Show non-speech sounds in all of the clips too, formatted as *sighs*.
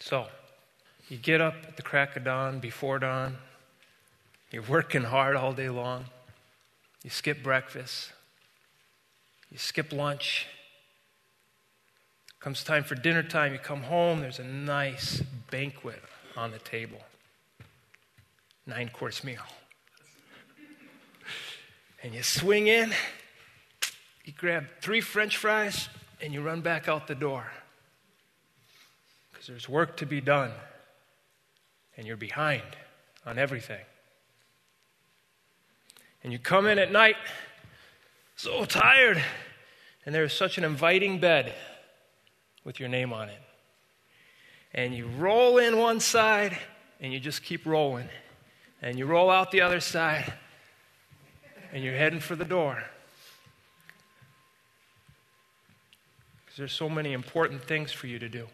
So, you get up at the crack of dawn, before dawn, you're working hard all day long, you skip breakfast, you skip lunch. Comes time for dinner time, you come home, there's a nice banquet on the table. Nine course meal. And you swing in, you grab three french fries, and you run back out the door. There's work to be done, and you're behind on everything. And you come in at night, so tired, and there's such an inviting bed with your name on it. And you roll in one side, and you just keep rolling. And you roll out the other side, and you're heading for the door. Because there's so many important things for you to do.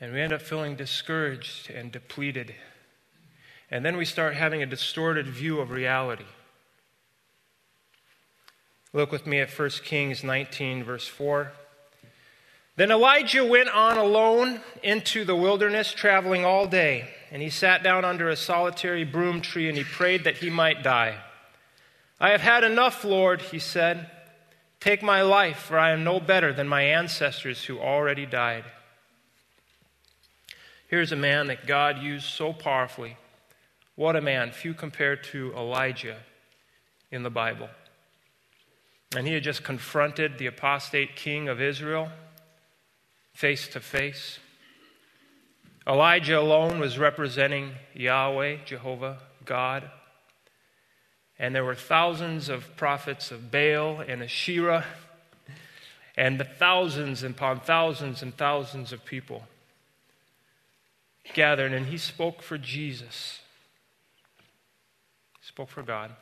And we end up feeling discouraged and depleted. And then we start having a distorted view of reality. Look with me at 1 Kings 19, verse 4. Then Elijah went on alone into the wilderness, traveling all day. And he sat down under a solitary broom tree and he prayed that he might die. I have had enough, Lord, he said. Take my life, for I am no better than my ancestors who already died. Here's a man that God used so powerfully. What a man, few compared to Elijah in the Bible. And he had just confronted the apostate king of Israel face to face. Elijah alone was representing Yahweh, Jehovah, God. And there were thousands of prophets of Baal and Asherah, and the thousands upon thousands and thousands of people gathered, and he spoke for Jesus. He spoke for God.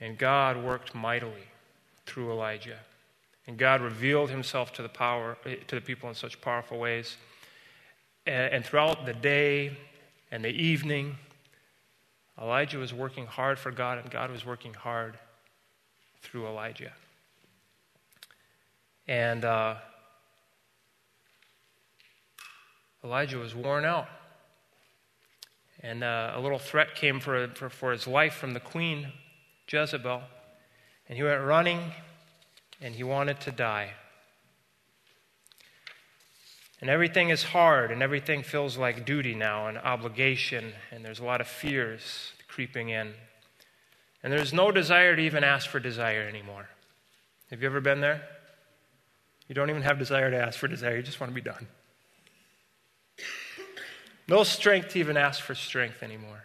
And God worked mightily through Elijah. And God revealed himself to the, power, to the people in such powerful ways. And, and throughout the day and the evening, Elijah was working hard for God, and God was working hard through Elijah. And uh, Elijah was worn out. And uh, a little threat came for, for, for his life from the queen, Jezebel. And he went running and he wanted to die. And everything is hard, and everything feels like duty now and obligation, and there's a lot of fears creeping in. And there's no desire to even ask for desire anymore. Have you ever been there? You don't even have desire to ask for desire, you just want to be done. No strength to even ask for strength anymore.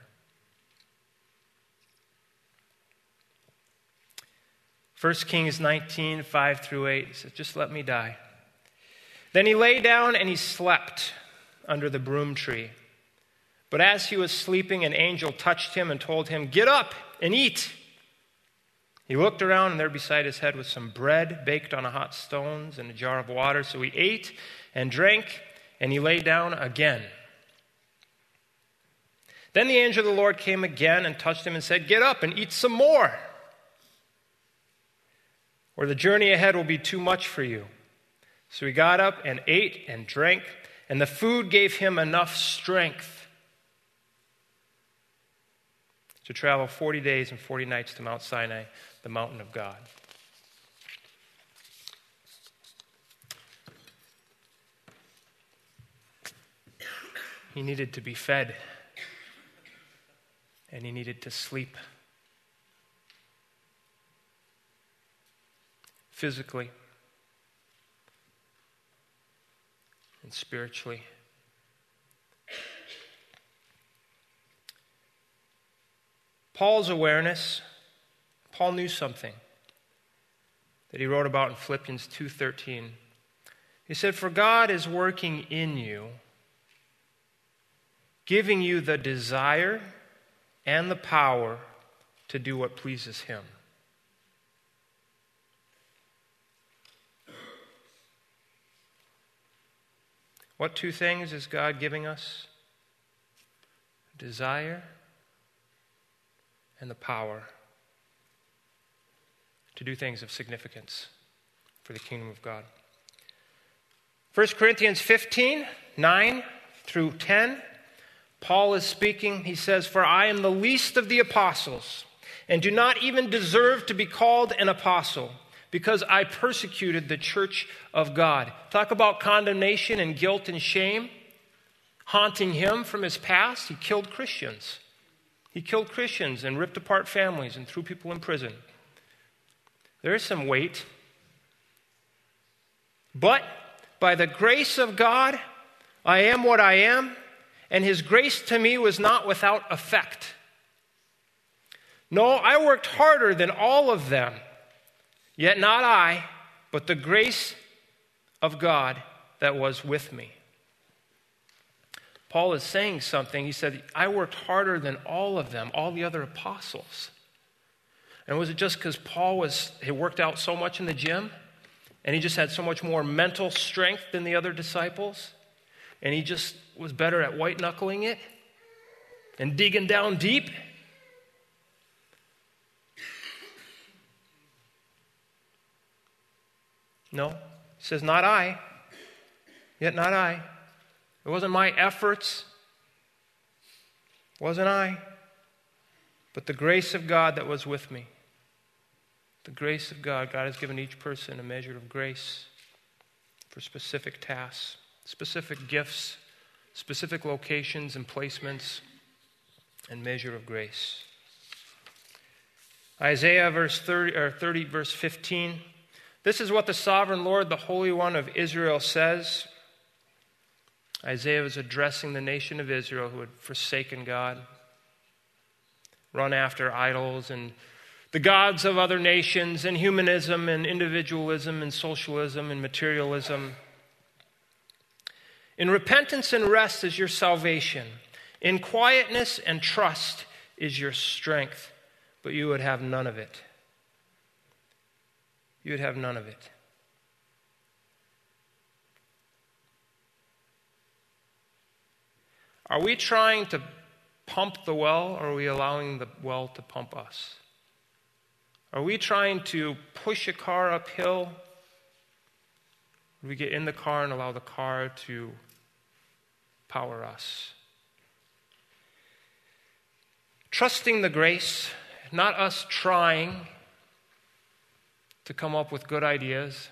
1 Kings 19, 5 through 8, he says, Just let me die. Then he lay down and he slept under the broom tree. But as he was sleeping, an angel touched him and told him, Get up and eat. He looked around, and there beside his head was some bread baked on hot stones and a jar of water. So he ate and drank, and he lay down again. Then the angel of the Lord came again and touched him and said, Get up and eat some more, or the journey ahead will be too much for you. So he got up and ate and drank, and the food gave him enough strength to travel 40 days and 40 nights to Mount Sinai, the mountain of God. He needed to be fed and he needed to sleep. Physically and spiritually. Paul's awareness, Paul knew something that he wrote about in Philippians 2:13. He said, "For God is working in you, giving you the desire and the power to do what pleases Him. What two things is God giving us? desire, and the power to do things of significance for the kingdom of God. 1 Corinthians 15, 9 through 10. Paul is speaking. He says, For I am the least of the apostles, and do not even deserve to be called an apostle, because I persecuted the church of God. Talk about condemnation and guilt and shame haunting him from his past. He killed Christians. He killed Christians and ripped apart families and threw people in prison. There is some weight. But by the grace of God, I am what I am, and his grace to me was not without effect. No, I worked harder than all of them, yet not I, but the grace of God that was with me. Paul is saying something. He said, I worked harder than all of them, all the other apostles. And was it just because Paul was, he worked out so much in the gym and he just had so much more mental strength than the other disciples? And he just was better at white knuckling it and digging down deep? No. He says, Not I. Yet not I. It wasn't my efforts. It wasn't I. But the grace of God that was with me. The grace of God. God has given each person a measure of grace for specific tasks, specific gifts, specific locations and placements, and measure of grace. Isaiah verse 30, or 30 verse 15. This is what the sovereign Lord, the Holy One of Israel, says. Isaiah was addressing the nation of Israel who had forsaken God, run after idols and the gods of other nations, and humanism and individualism and socialism and materialism. In repentance and rest is your salvation. In quietness and trust is your strength, but you would have none of it. You would have none of it. Are we trying to pump the well, or are we allowing the well to pump us? Are we trying to push a car uphill? Or we get in the car and allow the car to power us? Trusting the grace, not us trying to come up with good ideas,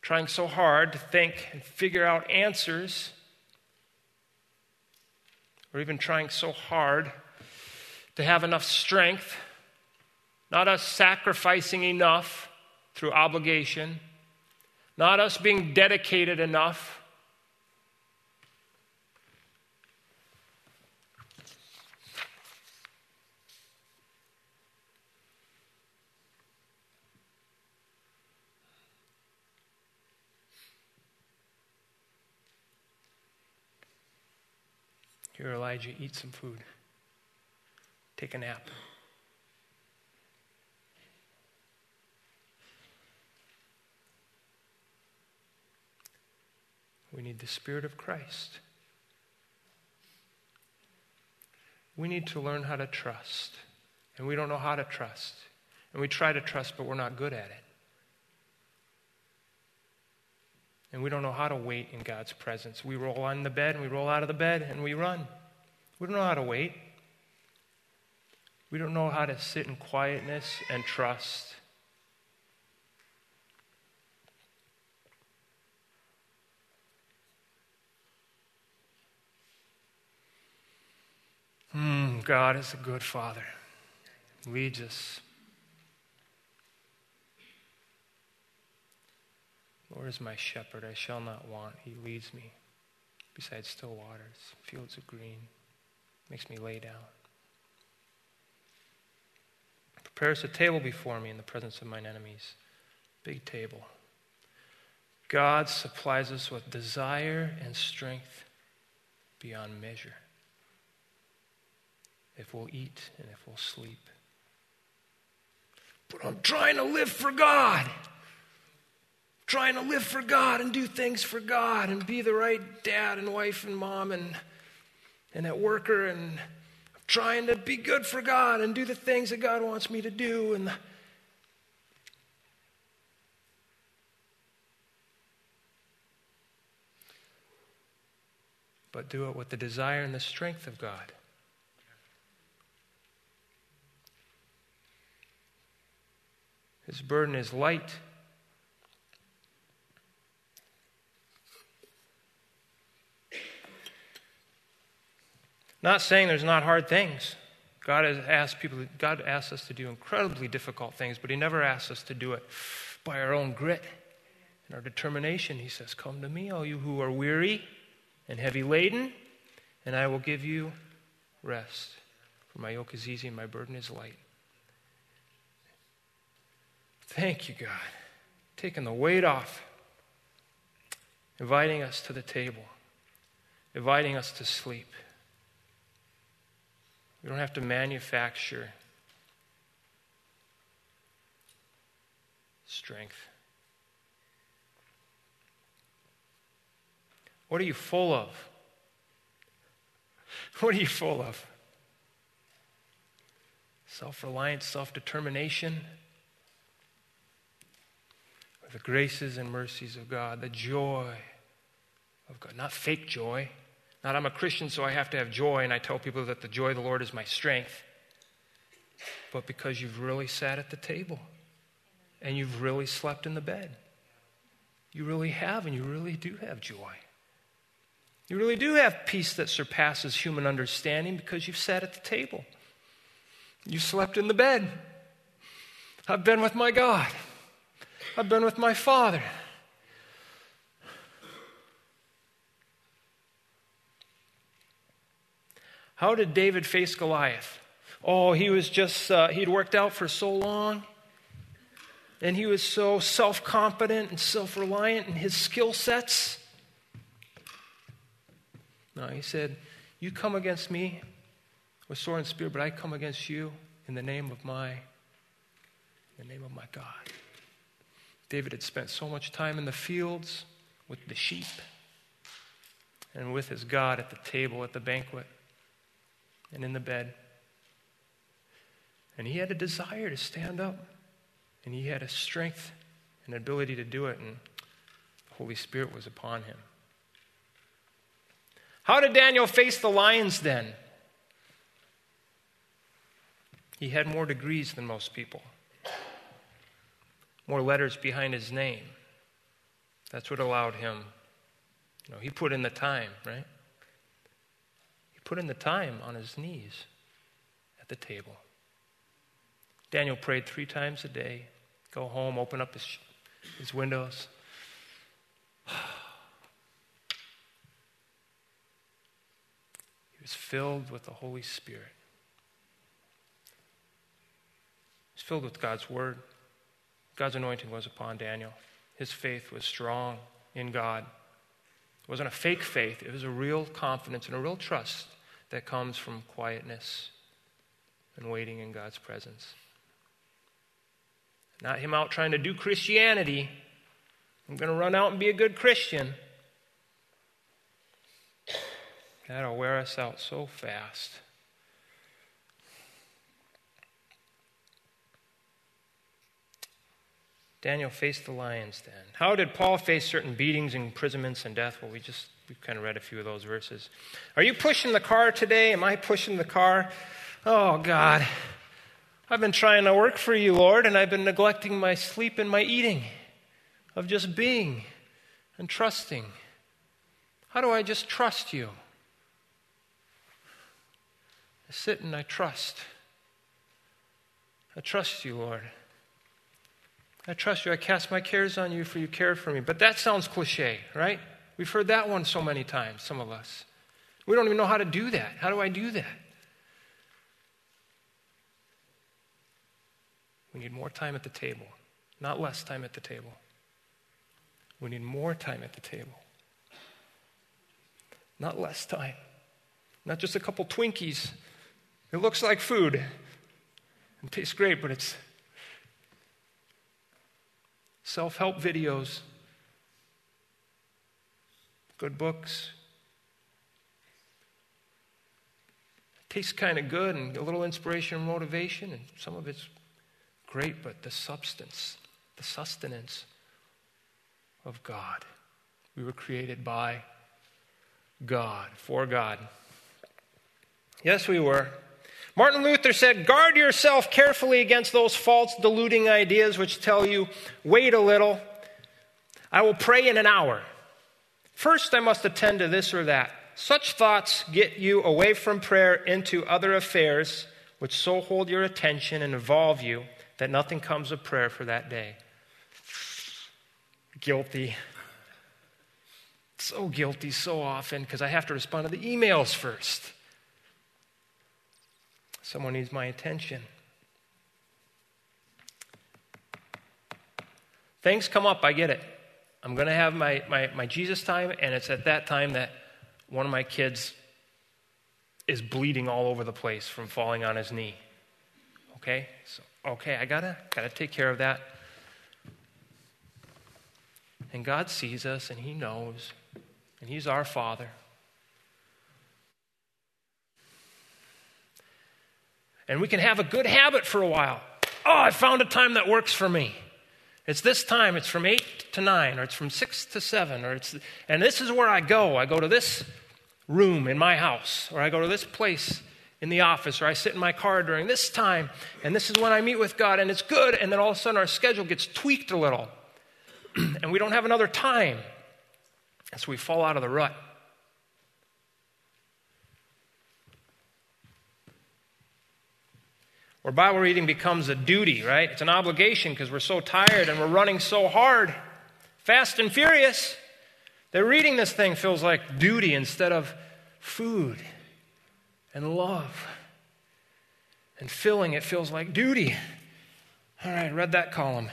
trying so hard to think and figure out answers, or even trying so hard to have enough strength not us sacrificing enough through obligation, not us being dedicated enough. Here, Elijah, eat some food. Take a nap. We need the Spirit of Christ. We need to learn how to trust. And we don't know how to trust. And we try to trust, but we're not good at it. And we don't know how to wait in God's presence. We roll on the bed and we roll out of the bed and we run. We don't know how to wait. We don't know how to sit in quietness and trust. Mm, God is a good father. Leads us. Lord is my shepherd, I shall not want. He leads me beside still waters, fields of green, makes me lay down. Prepares a table before me in the presence of mine enemies. Big table. God supplies us with desire and strength beyond measure if we'll eat and if we'll sleep. But I'm trying to live for God. Trying to live for God and do things for God and be the right dad and wife and mom and and that worker and trying to be good for God and do the things that God wants me to do and but do it with the desire and the strength of God. His burden is light. Not saying there's not hard things. God has asked people, God asks us to do incredibly difficult things, but He never asks us to do it by our own grit and our determination. He says, Come to me, all you who are weary and heavy laden, and I will give you rest. For my yoke is easy and my burden is light. Thank you, God. Taking the weight off, inviting us to the table, inviting us to sleep. We don't have to manufacture strength. What are you full of? *laughs* What are you full of? Self reliance, self determination, the graces and mercies of God, the joy of God. Not fake joy. Not I'm a Christian, so I have to have joy, and I tell people that the joy of the Lord is my strength. But because you've really sat at the table and you've really slept in the bed. You really have, and you really do have joy. You really do have peace that surpasses human understanding because you've sat at the table. You slept in the bed. I've been with my God. I've been with my father. How did David face Goliath? Oh, he was just, uh, he'd worked out for so long. And he was so self confident and self reliant in his skill sets. No, he said, You come against me with sword and spear, but I come against you in the name of my, in the name of my God. David had spent so much time in the fields with the sheep and with his God at the table, at the banquet, and in the bed. And he had a desire to stand up, and he had a strength and ability to do it, and the Holy Spirit was upon him. How did Daniel face the lions then? He had more degrees than most people more letters behind his name. That's what allowed him. You know, he put in the time, right? Put in the time on his knees at the table. Daniel prayed three times a day. Go home, open up his, his windows. *sighs* he was filled with the Holy Spirit. He was filled with God's Word. God's anointing was upon Daniel. His faith was strong in God. It wasn't a fake faith, it was a real confidence and a real trust that comes from quietness and waiting in God's presence. Not him out trying to do Christianity. I'm going to run out and be a good Christian. That'll wear us out so fast. Daniel faced the lions then. How did Paul face certain beatings, imprisonments, and death? Well, we just we kind of read a few of those verses. Are you pushing the car today? Am I pushing the car? Oh, God. I've been trying to work for you, Lord, and I've been neglecting my sleep and my eating of just being and trusting. How do I just trust you? I sit and I trust. I trust you, Lord. I trust you. I cast my cares on you, for you cared for me. But that sounds cliche, right? We've heard that one so many times, some of us. We don't even know how to do that. How do I do that? We need more time at the table, not less time at the table. We need more time at the table, not less time. Not just a couple Twinkies. It looks like food and tastes great, but it's self help videos, good books. tastes kind of good and a little inspiration and motivation, and some of it's great, but the substance, the sustenance of God. We were created by God, for God. Yes, we were. Martin Luther said, Guard yourself carefully against those false, deluding ideas which tell you, wait a little, I will pray in an hour. First, I must attend to this or that. Such thoughts get you away from prayer into other affairs which so hold your attention and involve you that nothing comes of prayer for that day. Guilty. So guilty so often because I have to respond to the emails first. Someone needs my attention. Things come up, I get it. I'm going to have my, my, my Jesus time, and it's at that time that one of my kids is bleeding all over the place from falling on his knee. Okay? So, okay, I gotta, gotta take care of that. And God sees us, and He knows, and He's our Father. And we can have a good habit for a while. Oh, I found a time that works for me. It's this time, it's from 8 to 9, or it's from 6 to 7, or it's, and this is where I go. I go to this room in my house, or I go to this place in the office, or I sit in my car during this time, and this is when I meet with God, and it's good, and then all of a sudden our schedule gets tweaked a little, *clears throat* and we don't have another time. And so we fall out of the rut. Where Bible reading becomes a duty, right? It's an obligation because we're so tired and we're running so hard, fast and furious. That reading this thing feels like duty instead of food and love. And filling it feels like duty. All right, read that column.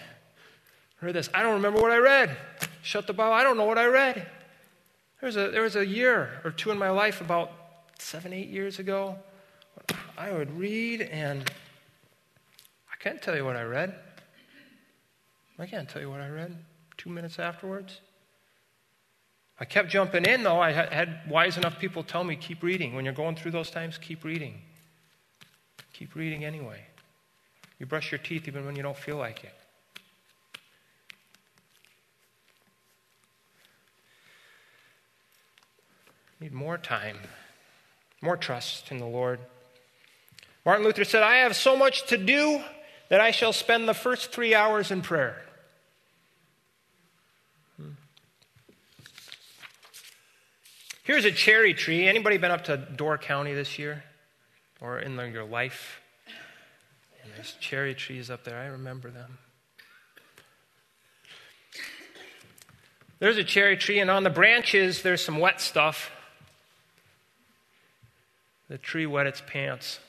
Read this. I don't remember what I read. Shut the Bible. I don't know what I read. There was a, there was a year or two in my life, about seven, eight years ago, I would read and can't tell you what I read. I can't tell you what I read two minutes afterwards. I kept jumping in, though. I had wise enough people tell me, keep reading. When you're going through those times, keep reading. Keep reading anyway. You brush your teeth even when you don't feel like it. Need more time, more trust in the Lord. Martin Luther said, I have so much to do that I shall spend the first three hours in prayer. Hmm. Here's a cherry tree. Anybody been up to Door County this year or in your life? And there's cherry trees up there. I remember them. There's a cherry tree, and on the branches, there's some wet stuff. The tree wet its pants.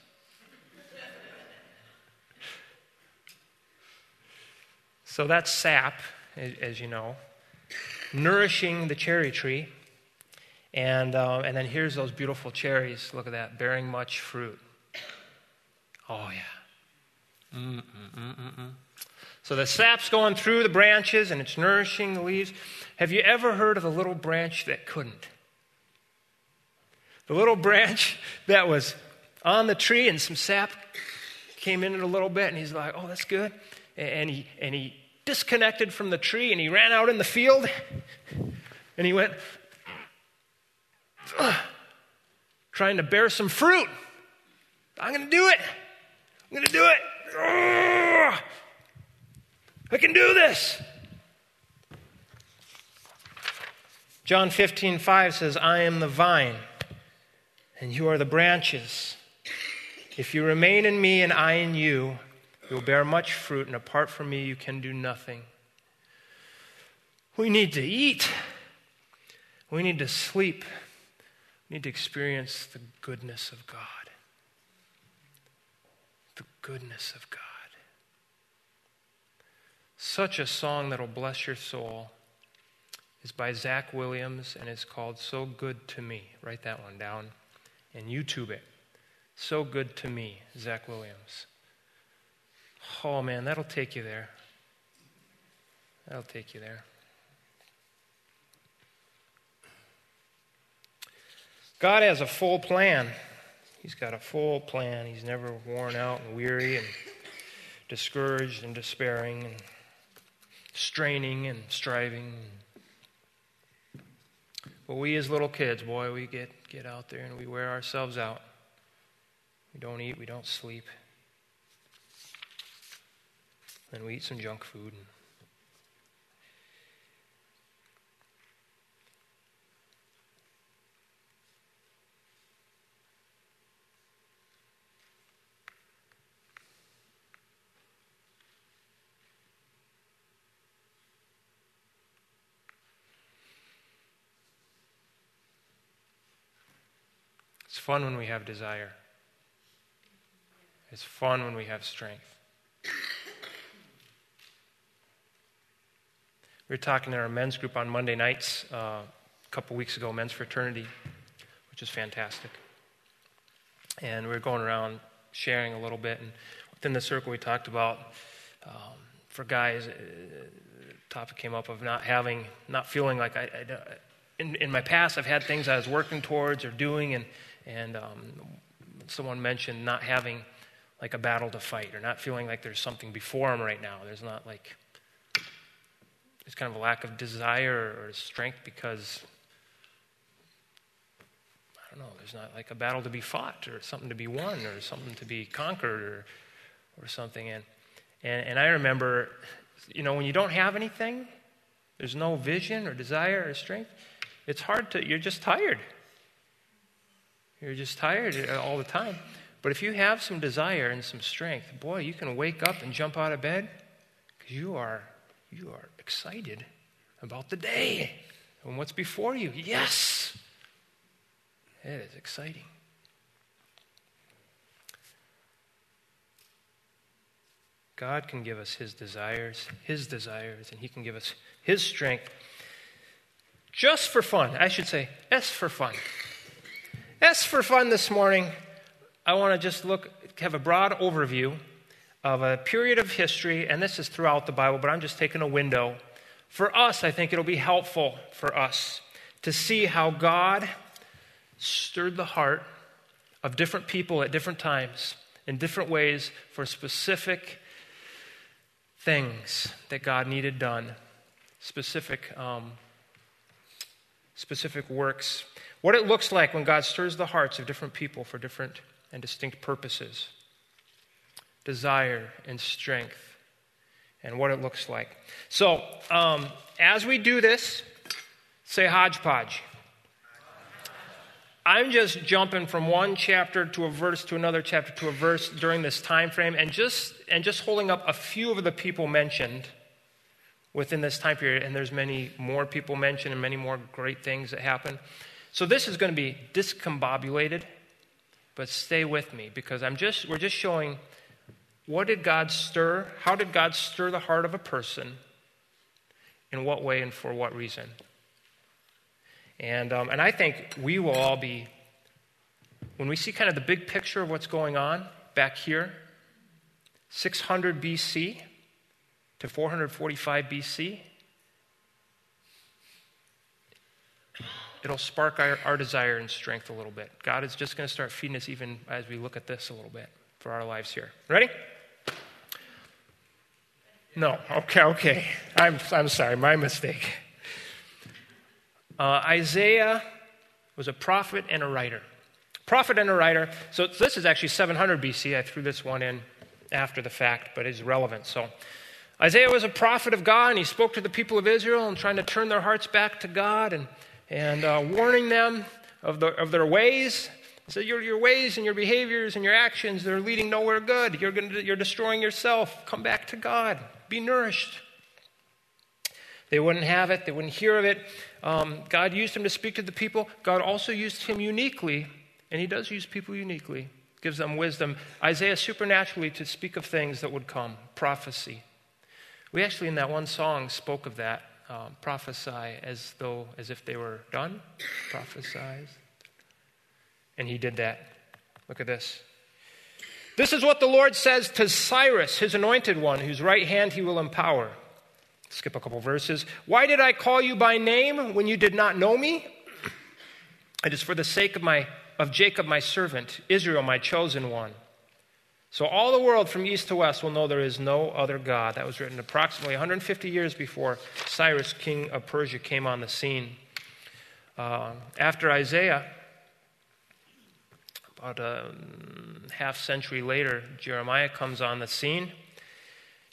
So that's sap, as you know, nourishing the cherry tree. And, uh, and then here's those beautiful cherries. Look at that, bearing much fruit. Oh, yeah. Mm-mm-mm-mm. So the sap's going through the branches and it's nourishing the leaves. Have you ever heard of a little branch that couldn't? The little branch *laughs* that was on the tree and some sap came in it a little bit and he's like, oh, that's good. And he, and he disconnected from the tree and he ran out in the field and he went, trying to bear some fruit. I'm going to do it. I'm going to do it. I can do this. John 15, 5 says, I am the vine, and you are the branches. If you remain in me and I in you, you will bear much fruit, and apart from me, you can do nothing. We need to eat. We need to sleep. We need to experience the goodness of God. The goodness of God. Such a song that'll bless your soul is by Zach Williams and it's called So Good to Me. Write that one down and YouTube it. So Good to Me, Zach Williams. Oh man, that'll take you there. That'll take you there. God has a full plan. He's got a full plan. He's never worn out and weary and discouraged and despairing and straining and striving. But we as little kids, boy, we get, get out there and we wear ourselves out. We don't eat, we don't sleep. Then we eat some junk food. And It's fun when we have desire. It's fun when we have strength. We were talking in our men's group on Monday nights uh, a couple weeks ago, men's fraternity, which is fantastic. And we were going around sharing a little bit. And within the circle, we talked about um, for guys, uh, topic came up of not having, not feeling like I, I in, in my past, I've had things I was working towards or doing, and and um, someone mentioned not having like a battle to fight or not feeling like there's something before them right now. There's not like, there's kind of a lack of desire or strength because, I don't know, there's not like a battle to be fought or something to be won or something to be conquered or, or something. And, and, and I remember, you know, when you don't have anything, there's no vision or desire or strength, it's hard to, you're just tired. You're just tired all the time. But if you have some desire and some strength, boy, you can wake up and jump out of bed because you are, you are excited about the day and what's before you. Yes! It is exciting. God can give us His desires, His desires, and He can give us His strength just for fun. I should say, S for fun. S for fun this morning, I want to just look, have a broad overview of a period of history, and this is throughout the Bible, but I'm just taking a window. For us, I think it'll be helpful for us to see how God stirred the heart of different people at different times in different ways for specific things that God needed done, specific, um, specific works what it looks like when God stirs the hearts of different people for different and distinct purposes, desire and strength, and what it looks like. So, um, as we do this, say hodgepodge. I'm just jumping from one chapter to a verse to another chapter to a verse during this time frame and just and just holding up a few of the people mentioned within this time period and there's many more people mentioned and many more great things that happen so this is going to be discombobulated, but stay with me because I'm just we're just showing what did God stir? How did God stir the heart of a person? In what way and for what reason? And, um, and I think we will all be, when we see kind of the big picture of what's going on back here, 600 BC to 445 BC, it'll spark our, our desire and strength a little bit. God is just going to start feeding us even as we look at this a little bit for our lives here. Ready? No. Okay, okay. I'm, I'm sorry, my mistake. Uh, Isaiah was a prophet and a writer. Prophet and a writer. So this is actually 700 BC. I threw this one in after the fact, but it's relevant. So Isaiah was a prophet of God, and he spoke to the people of Israel and trying to turn their hearts back to God. And and uh, warning them of, the, of their ways. Said, your, your ways and your behaviors and your actions, they're leading nowhere good. You're, gonna, you're destroying yourself. Come back to God. Be nourished. They wouldn't have it, they wouldn't hear of it. Um, God used him to speak to the people. God also used him uniquely, and he does use people uniquely, gives them wisdom. Isaiah supernaturally to speak of things that would come, prophecy. We actually, in that one song, spoke of that um, prophesy as though, as if they were done. Prophesies. And he did that. Look at this. This is what the Lord says to Cyrus, his anointed one, whose right hand he will empower. Skip a couple verses. Why did I call you by name when you did not know me? *clears throat* It is for the sake of my of Jacob my servant, Israel my chosen one. So all the world from east to west will know there is no other God. That was written approximately 150 years before Cyrus, king of Persia, came on the scene. Uh, after Isaiah, about a half century later, Jeremiah comes on the scene.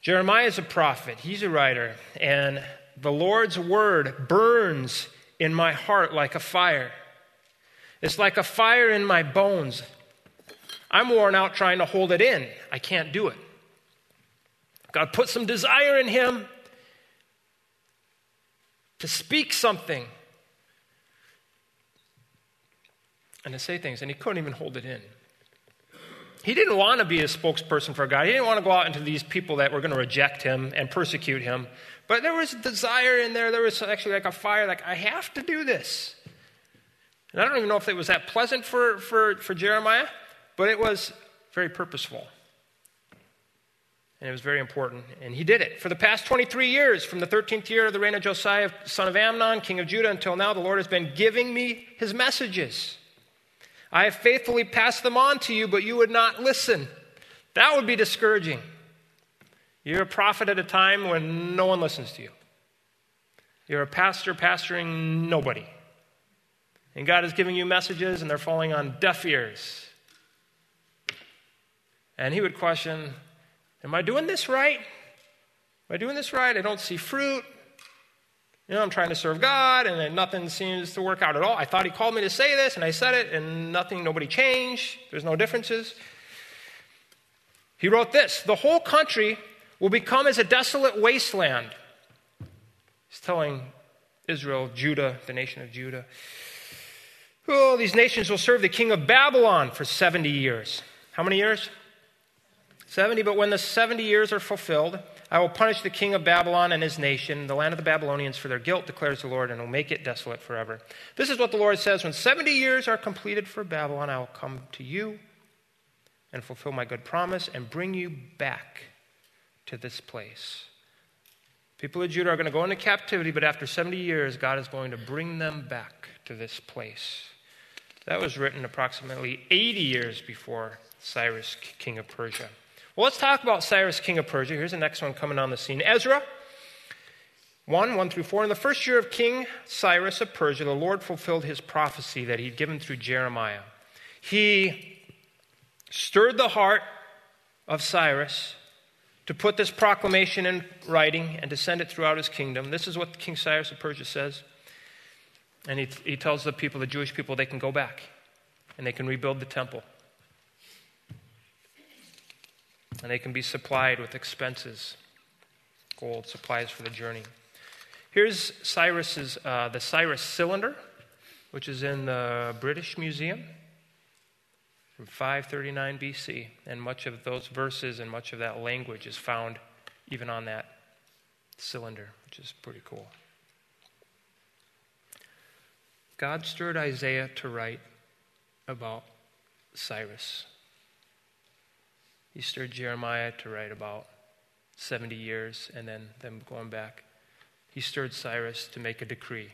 Jeremiah is a prophet, he's a writer, and the Lord's word burns in my heart like a fire. It's like a fire in my bones. I'm worn out trying to hold it in. I can't do it. God put some desire in him to speak something and to say things, and he couldn't even hold it in. He didn't want to be a spokesperson for God. He didn't want to go out into these people that were going to reject him and persecute him. But there was a desire in there. There was actually like a fire, like, I have to do this. And I don't even know if it was that pleasant for, for, for Jeremiah, but it was very purposeful. And it was very important. And he did it. For the past 23 years, from the 13th year of the reign of Josiah, son of Amnon, king of Judah, until now, the Lord has been giving me his messages. I have faithfully passed them on to you, but you would not listen. That would be discouraging. You're a prophet at a time when no one listens to you. You're a pastor pastoring nobody. And God is giving you messages, and they're falling on deaf ears. And he would question, Am I doing this right? Am I doing this right? I don't see fruit. You know, I'm trying to serve God, and then nothing seems to work out at all. I thought He called me to say this, and I said it, and nothing, nobody changed. There's no differences. He wrote this The whole country will become as a desolate wasteland. He's telling Israel, Judah, the nation of Judah. Oh, these nations will serve the king of Babylon for 70 years. How many years? 70, but when the 70 years are fulfilled, I will punish the king of Babylon and his nation, the land of the Babylonians, for their guilt, declares the Lord, and will make it desolate forever. This is what the Lord says When 70 years are completed for Babylon, I will come to you and fulfill my good promise and bring you back to this place. People of Judah are going to go into captivity, but after 70 years, God is going to bring them back to this place. That was written approximately 80 years before Cyrus, king of Persia. Well, let's talk about Cyrus, king of Persia. Here's the next one coming on the scene Ezra 1 1 through 4. In the first year of King Cyrus of Persia, the Lord fulfilled his prophecy that he'd given through Jeremiah. He stirred the heart of Cyrus to put this proclamation in writing and to send it throughout his kingdom. This is what King Cyrus of Persia says. And he, he tells the people, the Jewish people, they can go back and they can rebuild the temple and they can be supplied with expenses, gold supplies for the journey. Here's Cyrus's, uh, the Cyrus cylinder, which is in the British Museum from 539 BC. And much of those verses and much of that language is found even on that cylinder, which is pretty cool. God stirred Isaiah to write about Cyrus. He stirred Jeremiah to write about 70 years and then them going back. He stirred Cyrus to make a decree.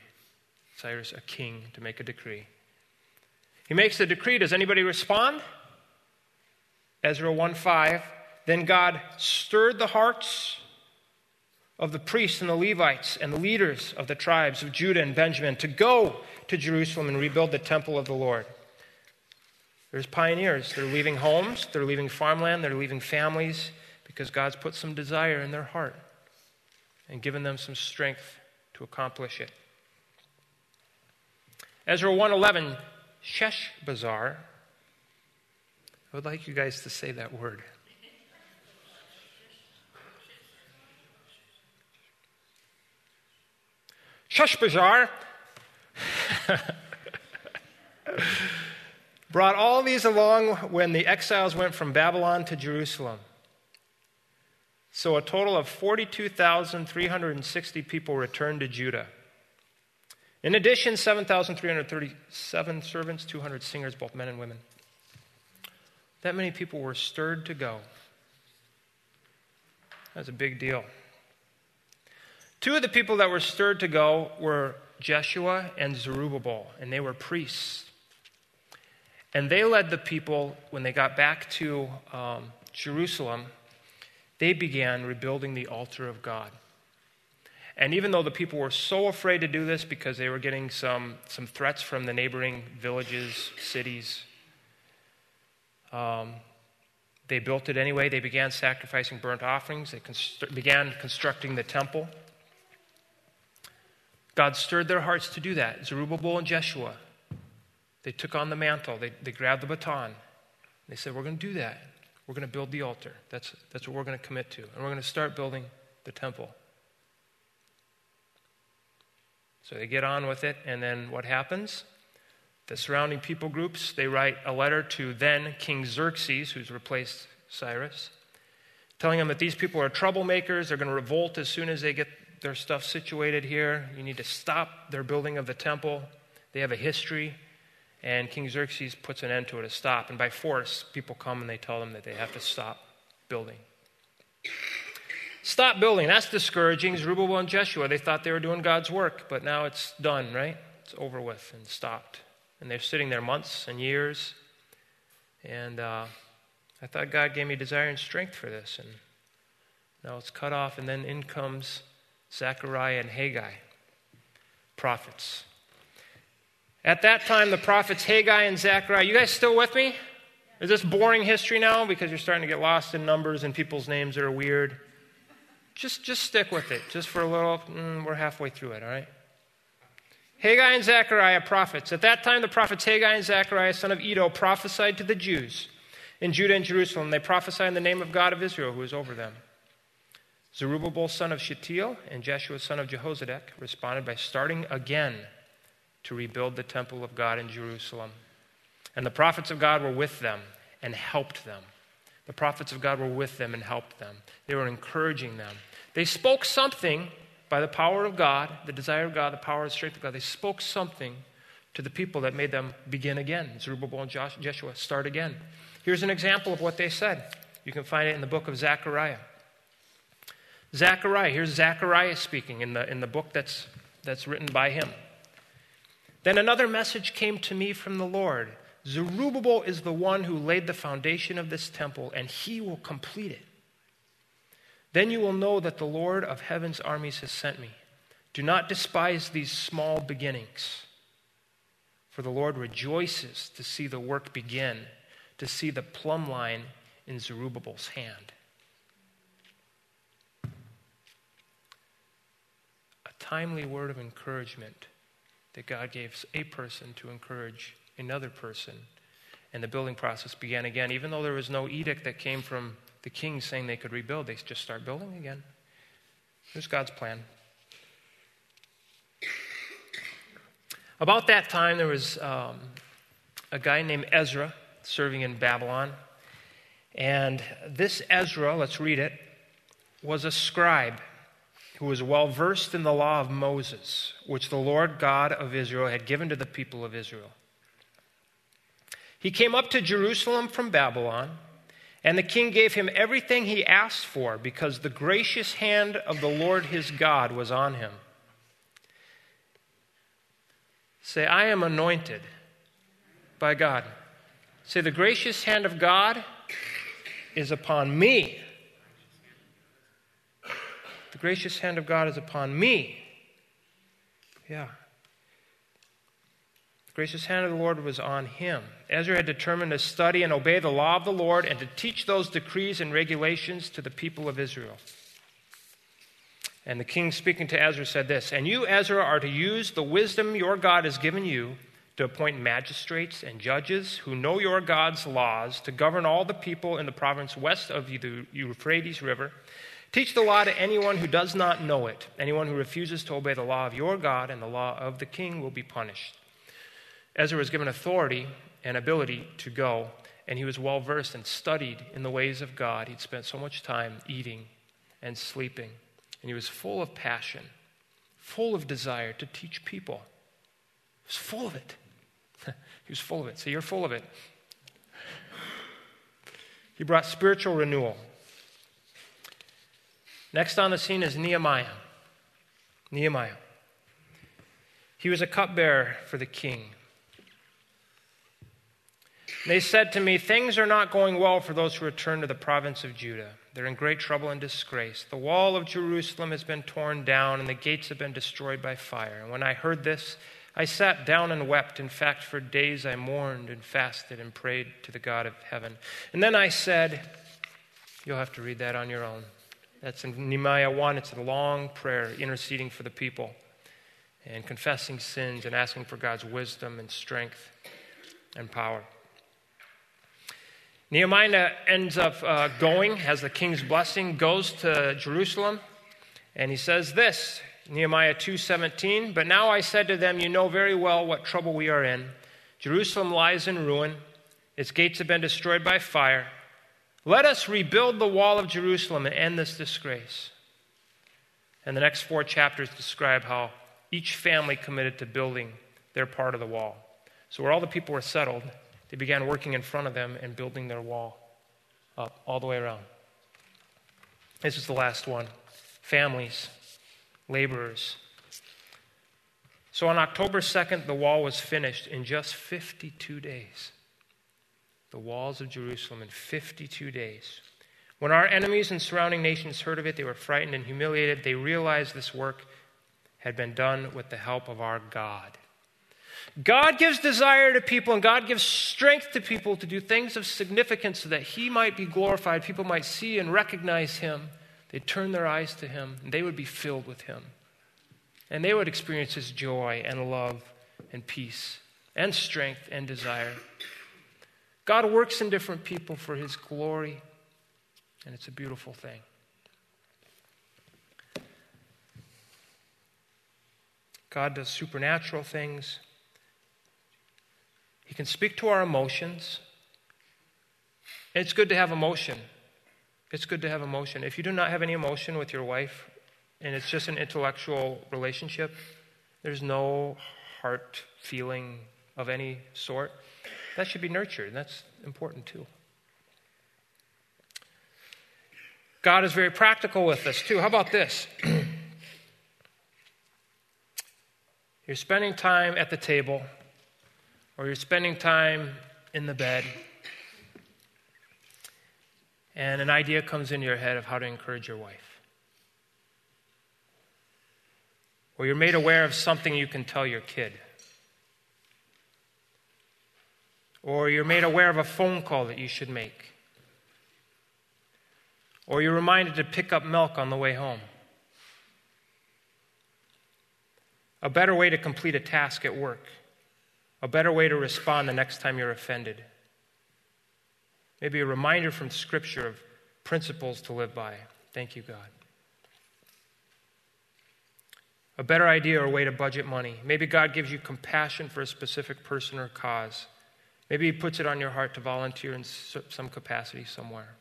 Cyrus, a king, to make a decree. He makes the decree. Does anybody respond? Ezra 1 5. Then God stirred the hearts of the priests and the Levites and the leaders of the tribes of Judah and Benjamin to go to Jerusalem and rebuild the temple of the Lord. There's pioneers. They're leaving homes, they're leaving farmland, they're leaving families because God's put some desire in their heart and given them some strength to accomplish it. Ezra 111, Sheshbazzar. I would like you guys to say that word. Sheshbazzar *laughs* brought all these along when the exiles went from Babylon to Jerusalem. So a total of 42,360 people returned to Judah. In addition, 7,337 servants, 200 singers, both men and women. That many people were stirred to go. That's a big deal. Two of the people that were stirred to go were Jeshua and Zerubbabel, and they were priests. And they led the people, when they got back to um, Jerusalem, they began rebuilding the altar of God. And even though the people were so afraid to do this because they were getting some, some threats from the neighboring villages, cities, um, they built it anyway. They began sacrificing burnt offerings. They began constructing the temple. God stirred their hearts to do that. Zerubbabel and Jeshua, they took on the mantle. They, they grabbed the baton. They said, We're going to do that. We're going to build the altar. That's, that's what we're going to commit to. And we're going to start building the temple. So they get on with it, and then what happens? The surrounding people groups, they write a letter to then King Xerxes, who's replaced Cyrus, telling him that these people are troublemakers. They're going to revolt as soon as they get their stuff situated here. You need to stop their building of the temple. They have a history. And King Xerxes puts an end to it, a stop. And by force, people come and they tell them that they have to stop building. Stop building. That's discouraging. Zerubbabel and Jeshua, they thought they were doing God's work, but now it's done, right? It's over with and stopped. And they're sitting there months and years. And uh, I thought God gave me desire and strength for this. And now it's cut off. And then in comes Zechariah and Haggai, prophets. At that time, the prophets Haggai and Zechariah, you guys still with me? Is this boring history now because you're starting to get lost in numbers and people's names that are weird? just, just stick with it, just for a little. Mm, we're halfway through it, all right? Haggai and Zechariah, prophets. At that time, the prophets Haggai and Zechariah, son of Iddo, prophesied to the Jews in Judah and Jerusalem. They prophesied in the name of God of Israel, who is over them. Zerubbabel, son of Shealtiel, and Jeshua, son of Jehozadak, responded by starting again to rebuild the temple of God in Jerusalem. And the prophets of God were with them and helped them. The prophets of God were with them and helped them. They were encouraging them. They spoke something by the power of God, the desire of God, the power and strength of God. They spoke something to the people that made them begin again. Zerubbabel and Joshua Jeshua start again. Here's an example of what they said. You can find it in the book of Zechariah. Zechariah, here's Zechariah speaking in the, in the book that's, that's written by him. Then another message came to me from the Lord Zerubbabel is the one who laid the foundation of this temple, and he will complete it. Then you will know that the Lord of heaven's armies has sent me. Do not despise these small beginnings, for the Lord rejoices to see the work begin, to see the plumb line in Zerubbabel's hand. A timely word of encouragement that God gave a person to encourage another person. And the building process began again. Even though there was no edict that came from the king saying they could rebuild, they just start building again. Here's God's plan. About that time, there was um, a guy named Ezra serving in Babylon. And this Ezra, let's read it, was a scribe who was well versed in the law of Moses, which the Lord God of Israel had given to the people of Israel. He came up to Jerusalem from Babylon, and the king gave him everything he asked for because the gracious hand of the Lord his God was on him. Say, I am anointed by God. Say, the gracious hand of God is upon me. The gracious hand of God is upon me. Yeah The gracious hand of the Lord was on him. Ezra had determined to study and obey the law of the Lord and to teach those decrees and regulations to the people of Israel. And the king, speaking to Ezra, said this And you, Ezra, are to use the wisdom your God has given you to appoint magistrates and judges who know your God's laws to govern all the people in the province west of the Euphrates River. Teach the law to anyone who does not know it. Anyone who refuses to obey the law of your God and the law of the king will be punished. Ezra was given authority and ability to go, and he was well versed and studied in the ways of God. He'd spent so much time eating and sleeping, and he was full of passion, full of desire to teach people. He was full of it. *laughs* he was full of it. So you're full of it. He brought spiritual renewal. Next on the scene is Nehemiah. Nehemiah. He was a cupbearer for the king. They said to me, Things are not going well for those who return to the province of Judah. They're in great trouble and disgrace. The wall of Jerusalem has been torn down, and the gates have been destroyed by fire. And when I heard this, I sat down and wept. In fact, for days I mourned and fasted and prayed to the God of heaven. And then I said, You'll have to read that on your own. That's in Nehemiah 1. It's a long prayer interceding for the people and confessing sins and asking for God's wisdom and strength and power. Nehemiah ends up uh, going, has the king's blessing, goes to Jerusalem, and he says this Nehemiah 2:17, "But now I said to them, you know very well what trouble we are in. Jerusalem lies in ruin, its gates have been destroyed by fire. Let us rebuild the wall of Jerusalem and end this disgrace." And the next four chapters describe how each family committed to building their part of the wall. So where all the people were settled, they began working in front of them and building their wall up all the way around. This is the last one families, laborers. So on October 2nd, the wall was finished in just 52 days. The walls of Jerusalem in 52 days. When our enemies and surrounding nations heard of it, they were frightened and humiliated. They realized this work had been done with the help of our God. God gives desire to people and God gives strength to people to do things of significance so that He might be glorified. People might see and recognize Him. They'd turn their eyes to Him and they would be filled with Him. And they would experience His joy and love and peace and strength and desire. God works in different people for His glory, and it's a beautiful thing. God does supernatural things. He can speak to our emotions. It's good to have emotion. It's good to have emotion. If you do not have any emotion with your wife and it's just an intellectual relationship, there's no heart feeling of any sort, that should be nurtured. And that's important too. God is very practical with us too. How about this? *clears throat* You're spending time at the table or you're spending time in the bed, and an idea comes into your head of how to encourage your wife. Or you're made aware of something you can tell your kid. Or you're made aware of a phone call that you should make. Or you're reminded to pick up milk on the way home. A better way to complete a task at work a better way to respond the next time you're offended. Maybe a reminder from Scripture of principles to live by. Thank you, God. A better idea or way to budget money. Maybe God gives you compassion for a specific person or cause. Maybe He puts it on your heart to volunteer in some capacity somewhere.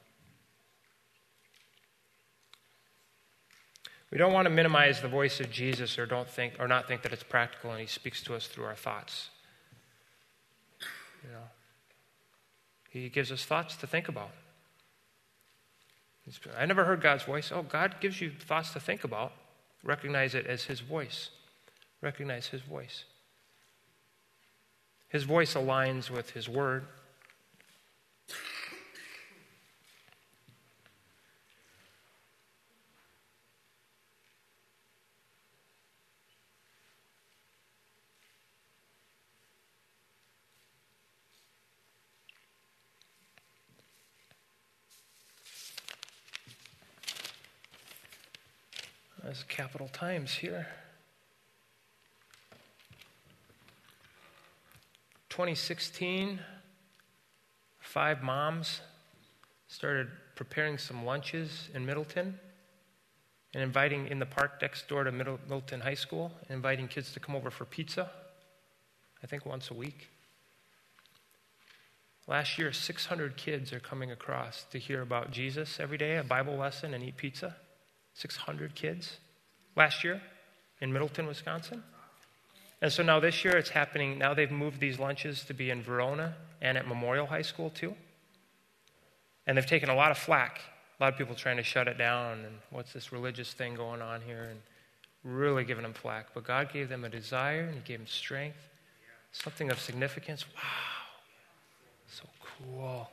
We don't want to minimize the voice of Jesus or don't think or not think that it's practical and he speaks to us through our thoughts. You know, He gives us thoughts to think about. I never heard God's voice. Oh, God gives you thoughts to think about. Recognize it as His voice. Recognize His voice. His voice aligns with His word. As capital times here. 2016, five moms started preparing some lunches in Middleton and inviting in the park next door to Middleton High School, inviting kids to come over for pizza, I think once a week. Last year, 600 kids are coming across to hear about Jesus every day, a Bible lesson, and eat pizza. 600 kids last year in Middleton, Wisconsin. And so now this year it's happening. Now they've moved these lunches to be in Verona and at Memorial High School too. And they've taken a lot of flack. A lot of people trying to shut it down and what's this religious thing going on here and really giving them flack. But God gave them a desire and He gave them strength, something of significance. Wow. So cool.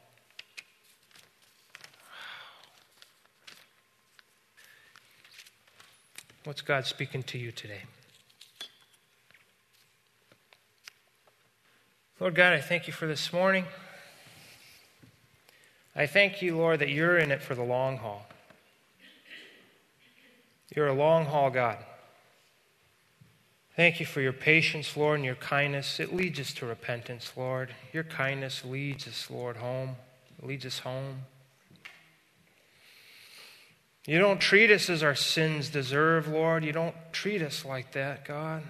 What's God speaking to you today? Lord God, I thank you for this morning. I thank you, Lord, that you're in it for the long haul. You're a long haul God. Thank you for your patience, Lord, and your kindness. It leads us to repentance, Lord. Your kindness leads us, Lord, home. It leads us home. You don't treat us as our sins deserve, Lord. You don't treat us like that, God.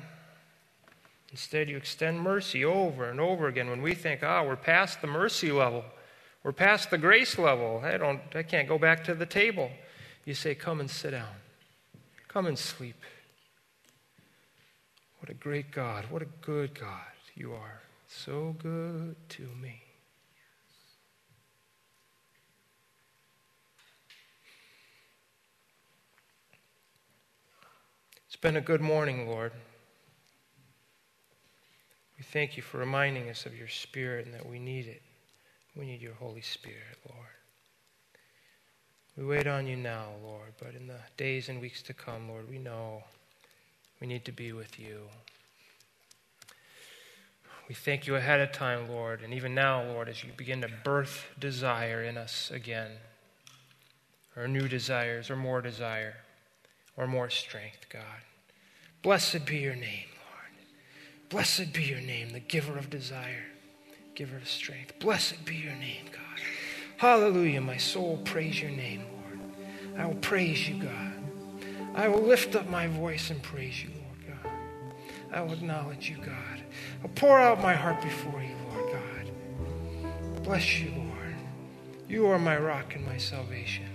Instead, you extend mercy over and over again when we think, ah, oh, we're past the mercy level. We're past the grace level. I, don't, I can't go back to the table. You say, come and sit down. Come and sleep. What a great God. What a good God you are. So good to me. It's been a good morning, Lord. We thank you for reminding us of your Spirit and that we need it. We need your Holy Spirit, Lord. We wait on you now, Lord, but in the days and weeks to come, Lord, we know we need to be with you. We thank you ahead of time, Lord, and even now, Lord, as you begin to birth desire in us again, or new desires, or more desire, or more strength, God. Blessed be your name. Blessed be your name, the giver of desire, giver of strength. Blessed be your name, God. Hallelujah. My soul praise your name, Lord. I will praise you, God. I will lift up my voice and praise you, Lord God. I will acknowledge you, God. I'll pour out my heart before you, Lord God. Bless you, Lord. You are my rock and my salvation.